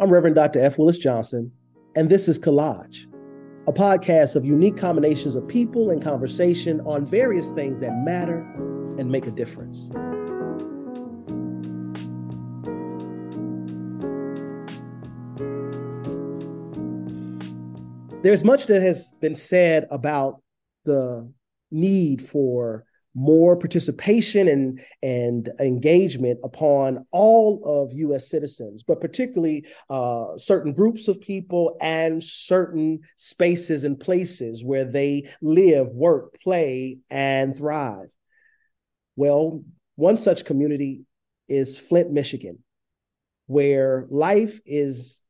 I'm Reverend Dr. F. Willis Johnson, and this is Collage, a podcast of unique combinations of people and conversation on various things that matter and make a difference. There's much that has been said about the need for more participation and, and engagement upon all of US citizens, but particularly uh, certain groups of people and certain spaces and places where they live, work, play, and thrive. Well, one such community is Flint, Michigan, where life is,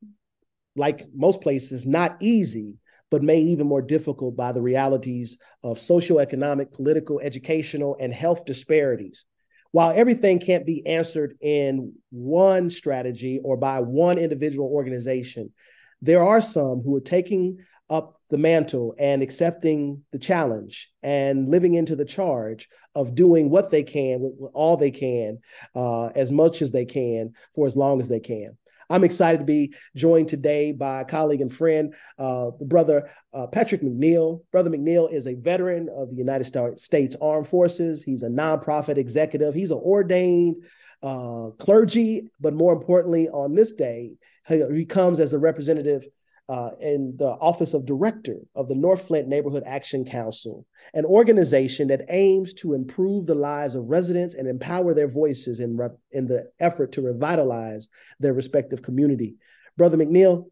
like most places, not easy, but made even more difficult by the realities of socioeconomic, political, educational, and health disparities. While everything can't be answered in one strategy or by one individual organization, there are some who are taking up the mantle and accepting the challenge and living into the charge of doing what they can with all they can, uh, as much as they can, for as long as they can. I'm excited to be joined today by a colleague and friend, uh, the brother uh, Patrick McNeal. Brother McNeal is a veteran of the United States Armed Forces. He's a nonprofit executive. He's an ordained uh, clergy, but more importantly, on this day, he, he comes as a representative uh, in the office of director of the North Flint Neighborhood Action Council, an organization that aims to improve the lives of residents and empower their voices in, re- in the effort to revitalize their respective community. Brother McNeal,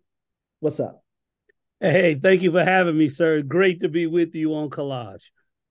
what's up? Hey, thank you for having me, sir. Great to be with you on Collage.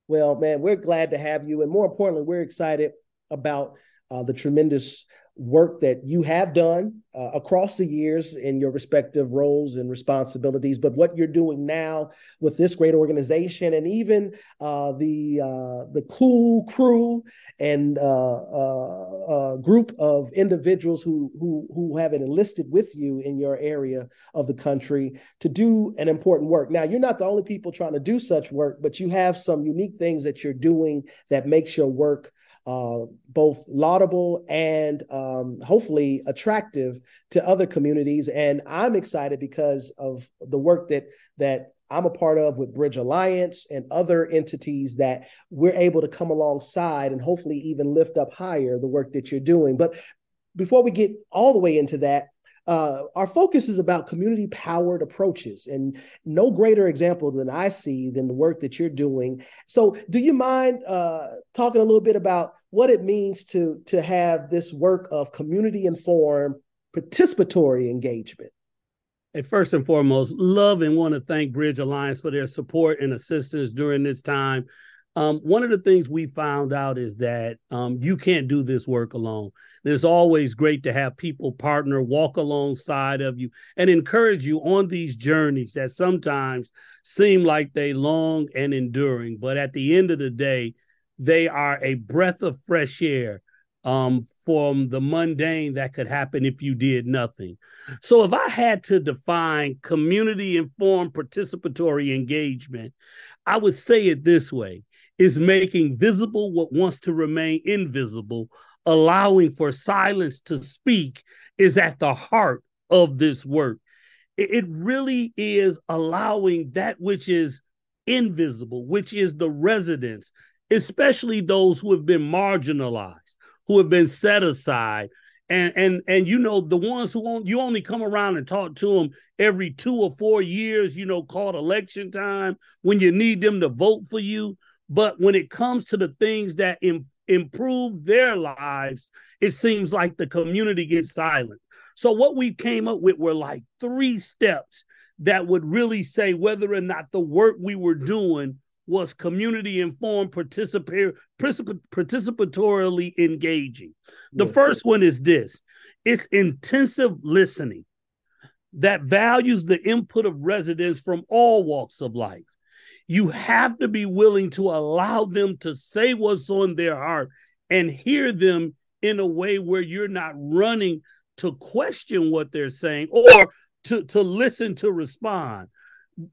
Well, man, we're glad to have you. And more importantly, we're excited about uh, the tremendous work that you have done uh, across the years in your respective roles and responsibilities, but what you're doing now with this great organization, and even uh, the uh, the cool crew and uh, uh, uh, group of individuals who who who have enlisted with you in your area of the country to do an important work. Now, you're not the only people trying to do such work, but you have some unique things that you're doing that makes your work uh, both laudable and um, hopefully attractive to other communities. And I'm excited because of the work that that I'm a part of with Bridge Alliance and other entities that we're able to come alongside and hopefully even lift up higher the work that you're doing. But before we get all the way into that, uh, our focus is about community powered approaches and no greater example than i see than the work that you're doing. So do you mind uh, talking a little bit about what it means to to have this work of community informed participatory engagement? And first and foremost love and want to thank bridge alliance for their support and assistance during this time. Um, one of the things we found out is that um, you can't do this work alone. It's always great to have people partner, walk alongside of you, and encourage you on these journeys that sometimes seem like they long and enduring, but at the end of the day, they are a breath of fresh air um, from the mundane that could happen if you did nothing. So, if I had to define community informed participatory engagement, I would say it this way is making visible what wants to remain invisible, allowing for silence to speak, is at the heart of this work. It really is allowing that which is invisible, which is the residents, especially those who have been marginalized, who have been set aside. And and and you know the ones who on, you only come around and talk to them every two or four years, you know, called election time when you need them to vote for you. But when it comes to the things that Im- improve their lives, it seems like the community gets silent. So what we came up with were like three steps that would really say whether or not the work we were doing was community informed, participatory, participatorily engaging. The first one is this it's intensive listening that values the input of residents from all walks of life you have to be willing to allow them to say what's on their heart and hear them in a way where you're not running to question what they're saying or to, to listen to respond.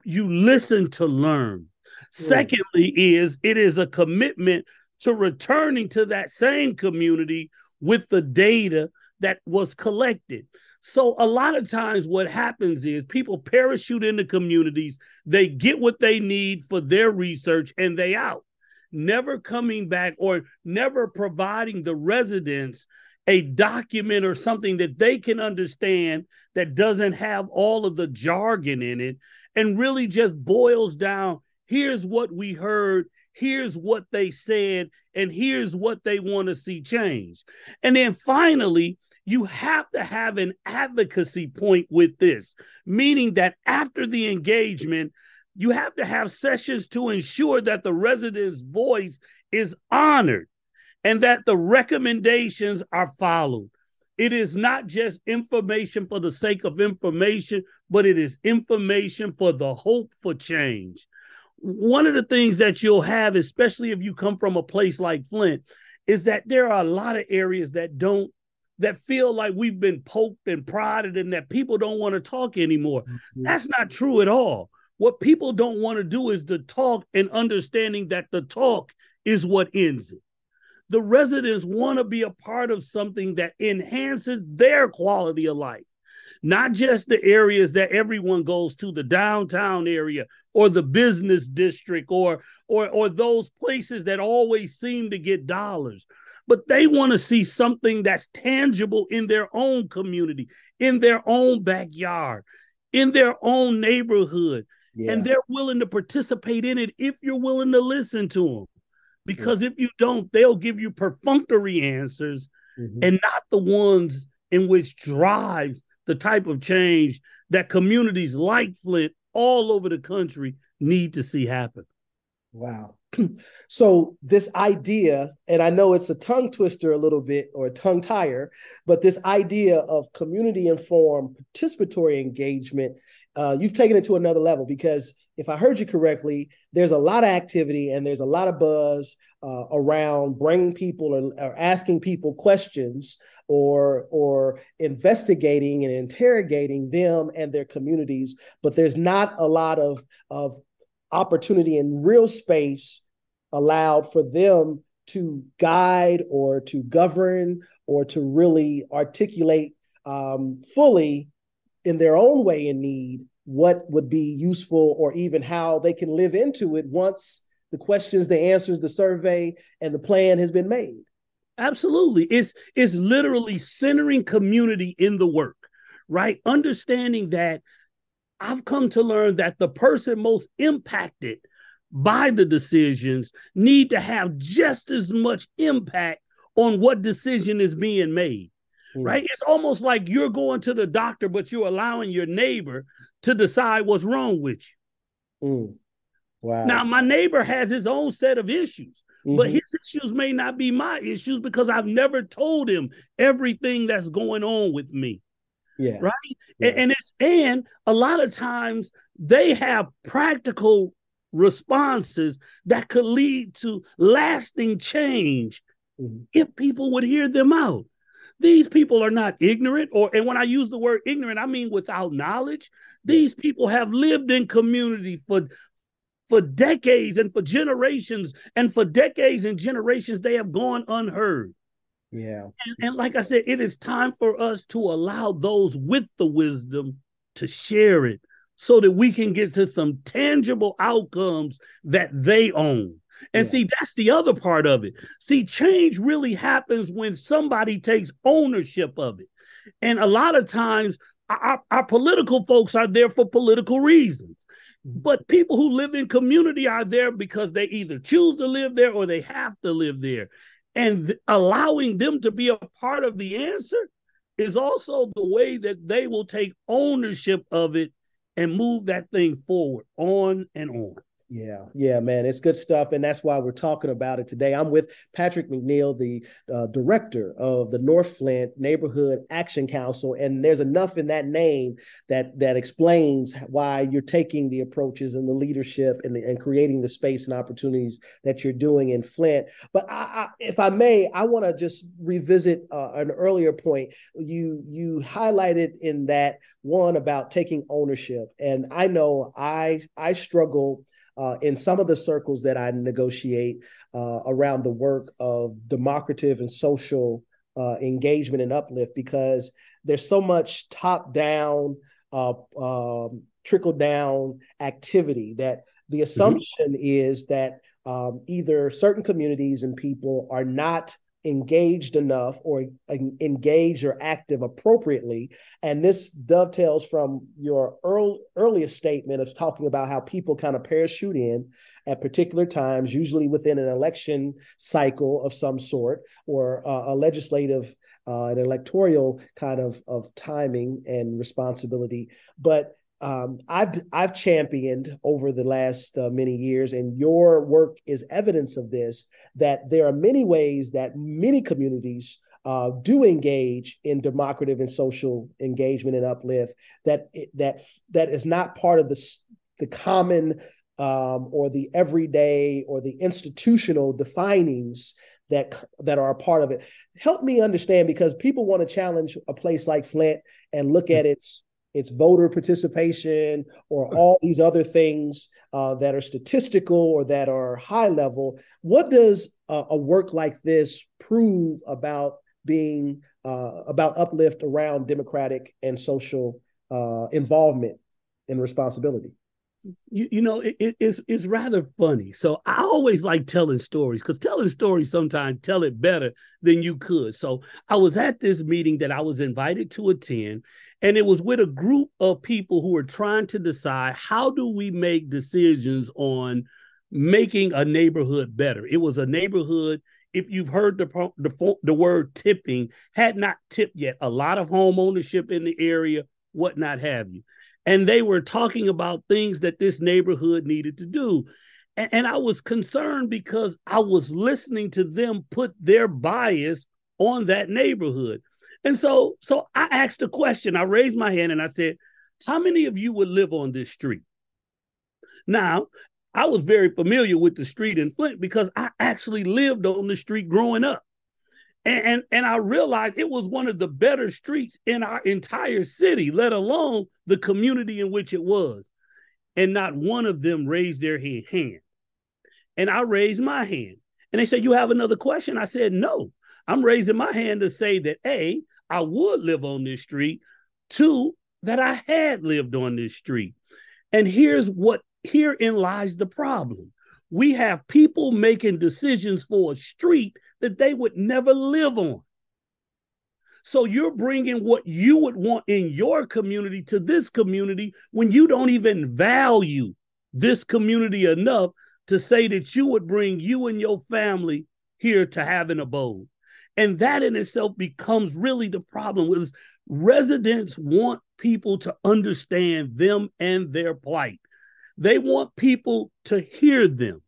You listen to learn. Mm. Secondly, is it is a commitment to returning to that same community with the data that was collected. So a lot of times what happens is people parachute into communities, they get what they need for their research and they out, never coming back or never providing the residents a document or something that they can understand that doesn't have all of the jargon in it and really just boils down here's what we heard. Here's what they said. And here's what they want to see change and then finally you have to have an advocacy point with this meaning that after the engagement you have to have sessions to ensure that the resident's voice is honored and that the recommendations are followed. It is not just information for the sake of information, but it is information for the hope for change. One of the things that you'll have, especially if you come from a place like Flint, is that there are a lot of areas that don't that feel like we've been poked and prodded and that people don't want to talk anymore. Mm-hmm. That's not true at all. What people don't want to do is the talk and understanding that the talk is what ends it the residents want to be a part of something that enhances their quality of life not just the areas that everyone goes to the downtown area or the business district or or or those places that always seem to get dollars but they want to see something that's tangible in their own community in their own backyard in their own neighborhood yeah. and they're willing to participate in it if you're willing to listen to them because yeah. if you don't, they'll give you perfunctory answers mm-hmm. and not the ones in which drives the type of change that communities like Flint all over the country need to see happen. Wow. so this idea, and I know it's a tongue twister a little bit or a tongue tire, but this idea of community informed participatory engagement uh, you've taken it to another level because if I heard you correctly, there's a lot of activity and there's a lot of buzz uh, around bringing people or, or, asking people questions or or investigating and interrogating them and their communities, but there's not a lot of of opportunity in real space allowed for them to guide or to govern or to really articulate um, fully in their own way in need what would be useful or even how they can live into it once the questions the answers the survey and the plan has been made. Absolutely. It's it's literally centering community in the work right? Understanding that i've come to learn that the person most impacted by the decisions need to have just as much impact on what decision is being made mm. right? It's almost like you're going to the doctor, but you're allowing your neighbor to decide what's wrong with you. Mm. Wow. Now, my neighbor has his own set of issues, mm-hmm. but his issues may not be my issues because I've never told him everything that's going on with me. Yeah. Right. Yeah. And, and it's and a lot of times they have practical responses that could lead to lasting change mm-hmm. if people would hear them out. These people are not ignorant, or and when I use the word ignorant, I mean without knowledge. These people have lived in community for for decades and for generations, and for decades and generations, they have gone unheard. Yeah. And, and like I said, it is time for us to allow those with the wisdom to share it so that we can get to some tangible outcomes that they own. And yeah. see, that's the other part of it. See, change really happens when somebody takes ownership of it. And a lot of times, our, our political folks are there for political reasons. But people who live in community are there because they either choose to live there or they have to live there. And th- allowing them to be a part of the answer is also the way that they will take ownership of it and move that thing forward on and on. Yeah, yeah, man, it's good stuff, and that's why we're talking about it today. I'm with Patrick McNeal, the uh, director of the North Flint Neighborhood Action Council, and there's enough in that name that that explains why you're taking the approaches and the leadership and, the, and creating the space and opportunities that you're doing in Flint. But I, I, if I may, I want to just revisit uh, an earlier point you you highlighted in that one about taking ownership, and I know I I struggle uh, in some of the circles that I negotiate uh, around the work of democratic and social uh, engagement and uplift because there's so much top down, uh, um, trickle down activity that the mm-hmm. assumption mm-hmm. is that um, either certain communities and people are not engaged enough or engaged or active appropriately. And this dovetails from your early, earliest statement of talking about how people kind of parachute in at particular times, usually within an election cycle of some sort or uh, a legislative, uh, an electoral kind of, of timing and responsibility. But um, I've I've championed over the last uh, many years, and your work is evidence of this. That there are many ways that many communities uh, do engage in democratic and social engagement and uplift. That that that is not part of the the common um, or the everyday or the institutional definings that that are a part of it. Help me understand because people want to challenge a place like Flint and look at its it's voter participation or all these other things uh, that are statistical or that are high level. What does uh, a work like this prove about being uh, about uplift around democratic and social uh, involvement and responsibility? you, you know it, it's it's rather funny so i always like telling stories because telling stories sometimes tell it better than you could so i was at this meeting that i was invited to attend and it was with a group of people who were trying to decide how do we make decisions on making a neighborhood better it was a neighborhood if you've heard the, the, the word tipping had not tipped yet a lot of home ownership in the area what not have you and they were talking about things that this neighborhood needed to do. And, and I was concerned because I was listening to them put their bias on that neighborhood. And so, so I asked a question. I raised my hand and I said, How many of you would live on this street? Now, I was very familiar with the street in Flint because I actually lived on the street growing up. And, and, and I realized it was one of the better streets in our entire city, let alone the community in which it was. And not one of them raised their hand. And I raised my hand. And they said, You have another question? I said, No. I'm raising my hand to say that A, I would live on this street. Two, that I had lived on this street. And here's what herein lies the problem. We have people making decisions for a street that they would never live on. So you're bringing what you would want in your community to this community when you don't even value this community enough to say that you would bring you and your family here to have an abode. And that in itself becomes really the problem with residents want people to understand them and their plight. They want people to hear them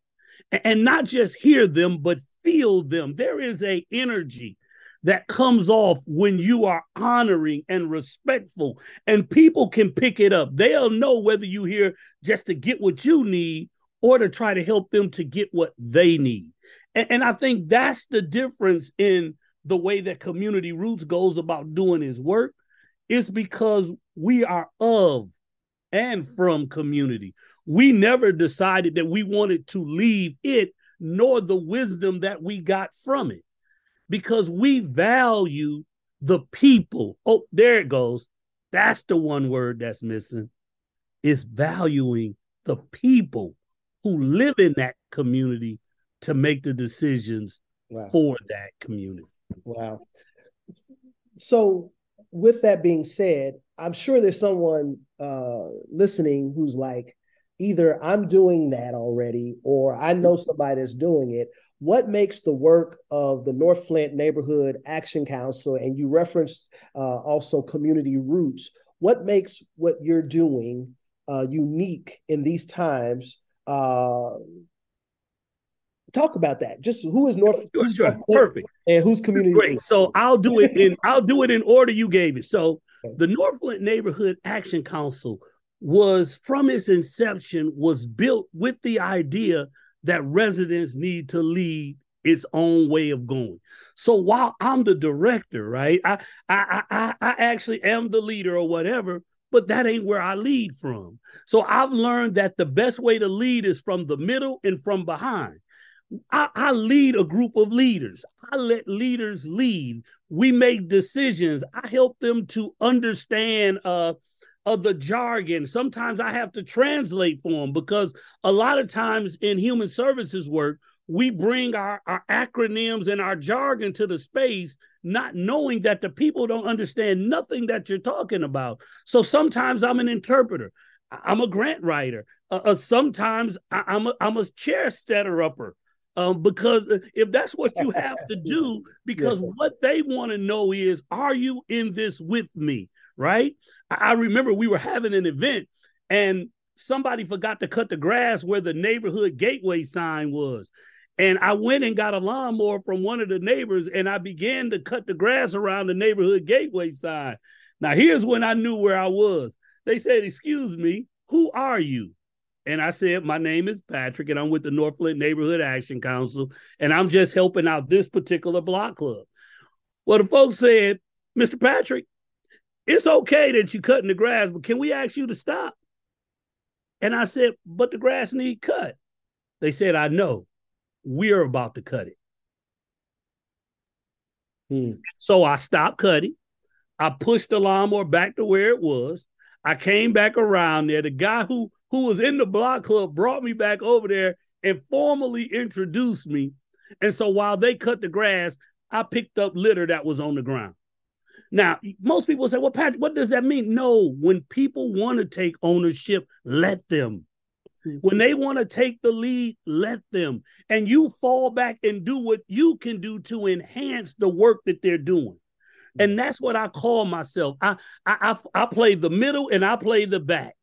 and not just hear them, but feel them. There is a energy that comes off when you are honoring and respectful and people can pick it up they'll know whether you here just to get what you need or to try to help them to get what they need and, and i think that's the difference in the way that community roots goes about doing his work is because we are of and from community we never decided that we wanted to leave it nor the wisdom that we got from it because we value the people. Oh, there it goes. That's the one word that's missing is valuing the people who live in that community to make the decisions wow. for that community. Wow. So, with that being said, I'm sure there's someone uh, listening who's like, either I'm doing that already or I know somebody that's doing it. What makes the work of the North Flint Neighborhood Action Council, and you referenced uh, also community roots, what makes what you're doing uh, unique in these times? Uh, talk about that. Just who is North? Sure, sure. North Perfect. And who's community? Great. So I'll do it in I'll do it in order you gave it. So okay. the North Flint Neighborhood Action Council was from its inception was built with the idea that residents need to lead its own way of going. So while I'm the director, right, I I I, I actually am the leader or whatever, but that ain't where I lead from. So I've learned that the best way to lead is from the middle and from behind. I, I, lead a group of leaders. I let leaders lead. We make decisions. I help them to understand uh, of the jargon. Sometimes I have to translate for them because a lot of times in human services work, we bring our, our acronyms and our jargon to the space, not knowing that the people don't understand nothing that you're talking about. So sometimes I'm an interpreter. I'm a grant writer. Uh, uh, sometimes I, am a, I'm a chair setter upper. Um, because if that's what you have to do, because yes, what they want to know is, are you in this with me? Right? I, I remember we were having an event and somebody forgot to cut the grass where the neighborhood gateway sign was. And I went and got a lawnmower from one of the neighbors and I began to cut the grass around the neighborhood gateway sign. Now, here's when I knew where I was. They said, Excuse me, who are you? And I said, My name is Patrick, and I'm with the North Flint Neighborhood Action Council, and I'm just helping out this particular block club. Well, the folks said, Mr. Patrick, it's okay that you're cutting the grass, but can we ask you to stop? And I said, But the grass need cut. They said, I know. We're about to cut it. Hmm. So I stopped cutting. I pushed the lawnmower back to where it was. I came back around there. The guy who who was in the block club brought me back over there and formally introduced me. And so while they cut the grass, I picked up litter that was on the ground. Now, most people say, well, Patrick, what does that mean? No, when people want to take ownership, let them. When they want to take the lead, let them. And you fall back and do what you can do to enhance the work that they're doing. And that's what I call myself. I I I, I play the middle and I play the back.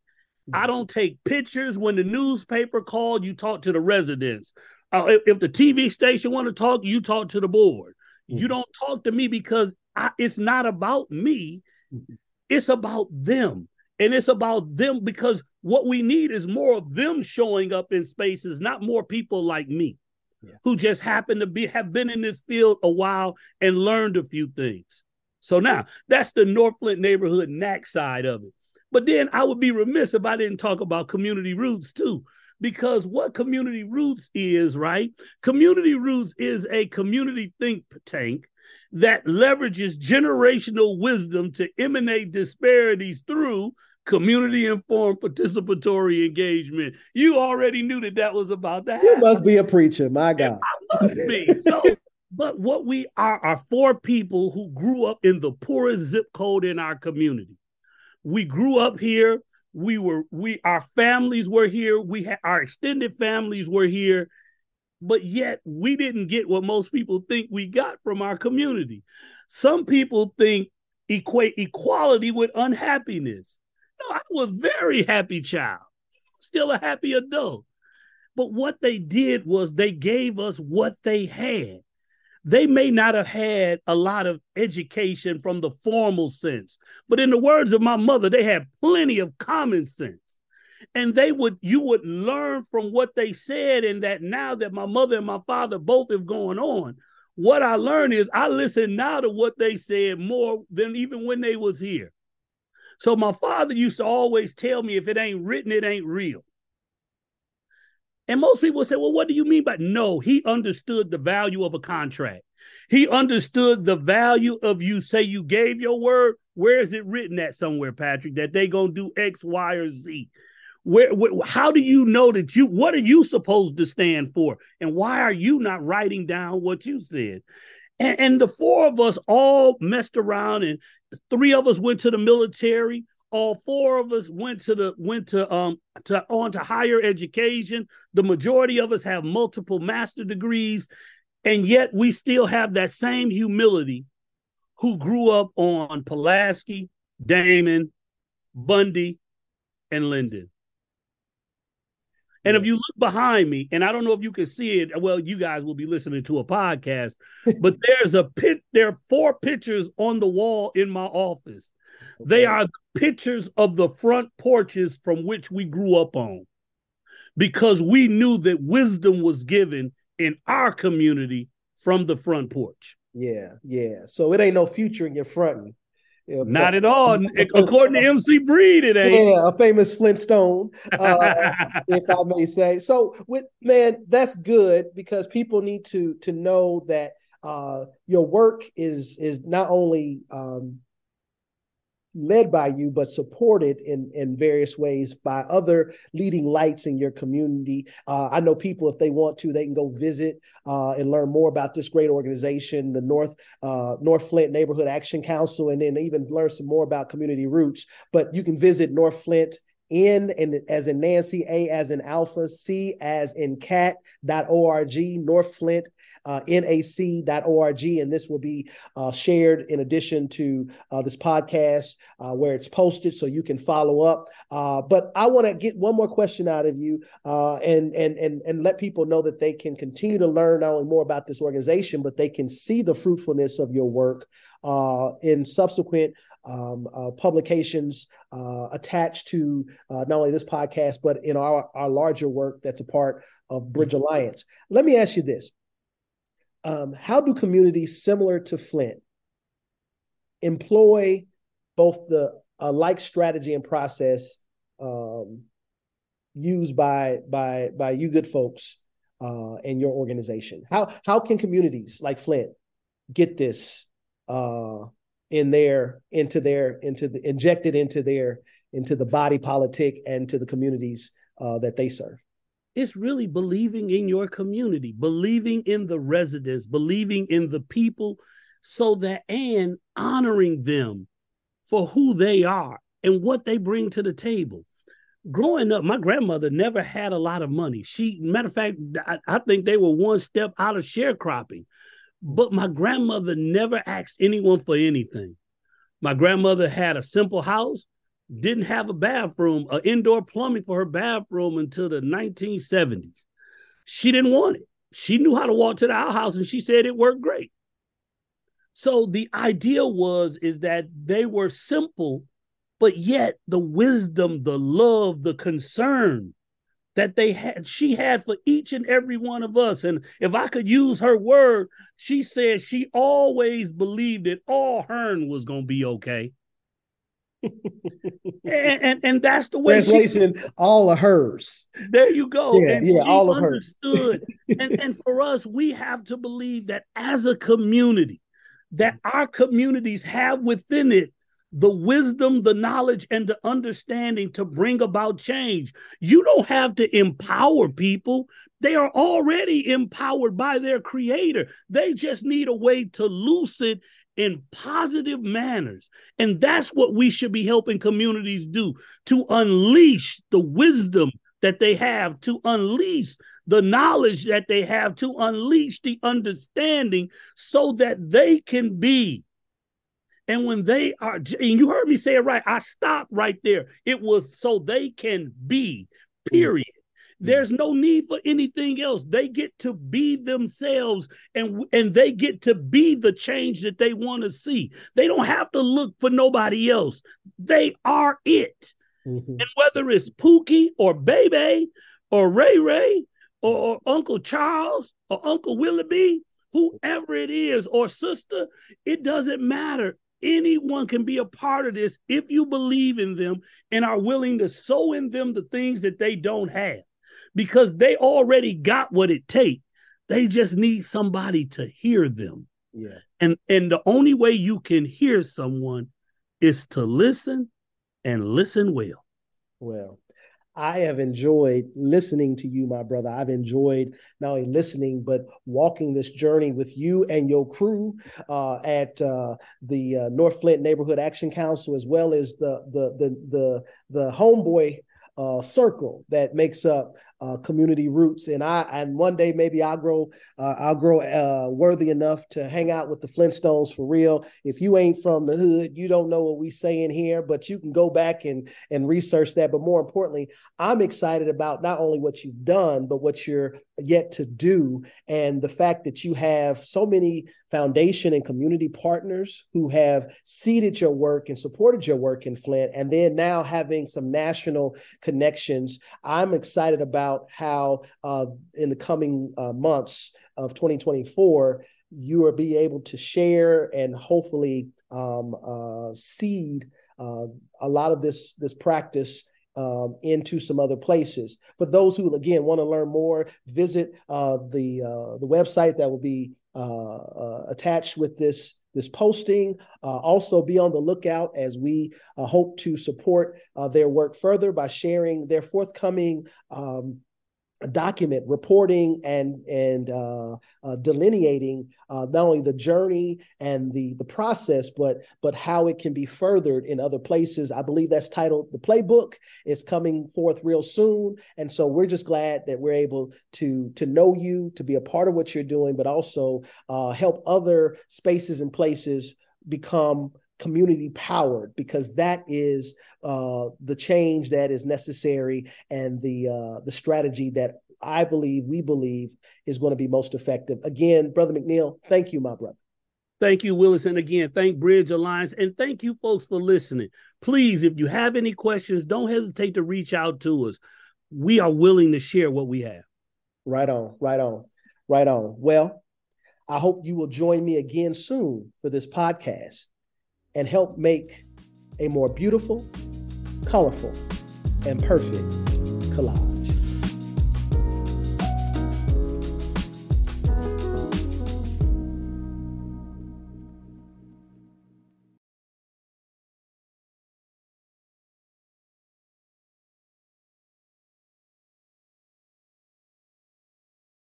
I don't take pictures when the newspaper called. You talk to the residents. Uh, if, if, the TV station want to talk, you talk to the board. Mm-hmm. You don't talk to me because I, it's not about me. Mm-hmm. It's about them, and it's about them because what we need is more of them showing up in spaces, not more people like me, yeah. who just happen to be have been in this field a while and learned a few things. So now that's the North Flint neighborhood NAC side of it. But then I would be remiss if I didn't talk about community roots too. Because what community roots is, right? Community roots is a community think tank that leverages generational wisdom to emanate disparities through community informed participatory engagement. You already knew that that was about that. You must be a preacher, my God. I must be. So, but what we are are four people who grew up in the poorest zip code in our community. We grew up here. We were we our families were here. We had our extended families were here, but yet we didn't get what most people think we got from our community. Some people think equate equality with unhappiness. No, I was very happy child, still a happy adult. But what they did was they gave us what they had they may not have had a lot of education from the formal sense, but in the words of my mother, they had plenty of common sense. And they would, you would learn from what they said, and that now that my mother and my father both have gone on, what I learned is I listen now to what they said more than even when they was here. So my father used to always tell me if it ain't written, it ain't real. And most people say, well, what do you mean by no? He understood the value of a contract. He understood the value of you say you gave your word. Where is it written at somewhere, Patrick, that they gonna do X, Y, or Z? Where, where, how do you know that you what are you supposed to stand for and why are you not writing down what you said and, and the four of us all messed around and three of us went to the military all four of us went to the went to um to on to higher education the majority of us have multiple master degrees and yet we still have that same humility who grew up on Pulaski, Damon, Bundy, and Linden. And if you look behind me, and I don't know if you can see it, well, you guys will be listening to a podcast, but there's a pit, there are four pictures on the wall in my office. They are pictures of the front porches from which we grew up on because we knew that wisdom was given in our community from the front porch. Yeah, yeah. So it ain't no future in your fronting. Not at all. According to MC Breed, it ain't. Yeah, a famous Flintstone, uh, if I may say. So, with man, that's good because people need to to know that uh, your work is is not only um, led by you, but supported in, in various ways by other leading lights in your community. Uh, I know people, if they want to, they can go visit uh, and learn more about this great organization, the North uh, North Flint Neighborhood Action Council, and then even learn some more about community roots. But you can visit North Flint N and as in Nancy, A as in Alpha, C as in cat.org, North Flint, uh, nac.org. And this will be uh, shared in addition to uh, this podcast uh, where it's posted so you can follow up. Uh, but I want to get one more question out of you uh, and, and, and, and let people know that they can continue to learn not only more about this organization, but they can see the fruitfulness of your work in subsequent um, publications attached to not only this podcast, but in our, our larger work that's a part of Bridge. Alliance. Let me ask you this um, How do communities similar to Flint employ both the like strategy and process um, used by by by you good folks uh, and your organization? How how can communities like Flint get this uh, in their into their into the injected into their into the body politic and to the communities uh, that they serve it's really believing in your community believing in the residents believing in the people so that and honoring them for who they are and what they bring to the table growing up my grandmother never had a lot of money she matter of fact i, I think they were one step out of sharecropping but my grandmother never asked anyone for anything. My grandmother had a simple house, didn't have a bathroom, an indoor plumbing for her bathroom until the 1970s. She didn't want it. She knew how to walk to the outhouse and she said it worked great. So the idea was is that they were simple, but yet the wisdom, the love, the concern that they had she had for each and every one of us and if i could use her word she said she always believed that all hern was going to be okay and, and, and that's the way translation she, all of hers there you go yeah, and yeah all of understood and, and for us we have to believe that as a community that our communities have within it the wisdom, the knowledge, and the understanding to bring about change. You don't have to empower people. They are already empowered by their creator. They just need a way to loose it in positive manners. And that's what we should be helping communities do to unleash the wisdom that they have, to unleash the knowledge that they have, to unleash the understanding so that they can be and when they are, and you heard me say it right, I stopped right there. It was so they can be, mm. period. There's no need for anything else. They get to be themselves and, and they get to be the change that they want to see. They don't have to look for nobody else. They are it. Mm-hmm. And whether it's Pookie or Baby or Ray Ray or, or Uncle Charles or Uncle Willoughby, whoever it is, or sister, it doesn't matter. Anyone can be a part of this if you believe in them and are willing to sow in them the things that they don't have because they already got what it takes. They just need somebody to hear them. Yeah. And and the only way you can hear someone is to listen and listen well. Well, I have enjoyed listening to you, my brother. I've enjoyed not only listening, but walking this journey with you and your crew uh, at uh, the uh, North Flint Neighborhood Action Council, as well as the the the the, the homeboy uh, circle that makes up uh, community roots. And I and one day maybe I'll grow uh, I'll grow uh, worthy enough to hang out with the Flintstones for real. If you ain't from the hood, you don't know what we saying here, but you can go back and and research that. But more importantly, I'm excited about not only what you've done, but what you're yet to do, and the fact that you have so many foundation and community partners who have seeded your work and supported your work in Flint, and then now having some national connections. I'm excited about about how uh, in the coming uh, months of 2024, you will be able to share and hopefully um, uh, seed uh, a lot of this this practice um, into some other places. For those who again want to learn more, visit uh, the uh, the website that will be attached with this this posting. Uh, also, be on the lookout as we uh, hope to support uh, their work further by sharing their forthcoming um, document reporting and and uh, uh, delineating uh, not only the journey and the the process but but how it can be furthered in other places. I believe that's titled the playbook. It's coming forth real soon. And so we're just glad that we're able to to know you to be a part of what you're doing but also uh, help other spaces and places become community powered because that is uh, the change that is necessary and the uh, the strategy that I believe we believe is going to be most effective. Again, brother McNeal, thank you, my brother. Thank you, Willis. And again, thank Bridge Alliance. And thank you, folks, for listening. Please, if you have any questions, don't hesitate to reach out to us. We are willing to share what we have. Right on, right on, right on. Well, I hope you will join me again soon for this podcast and help make a more beautiful, colorful, and perfect collage.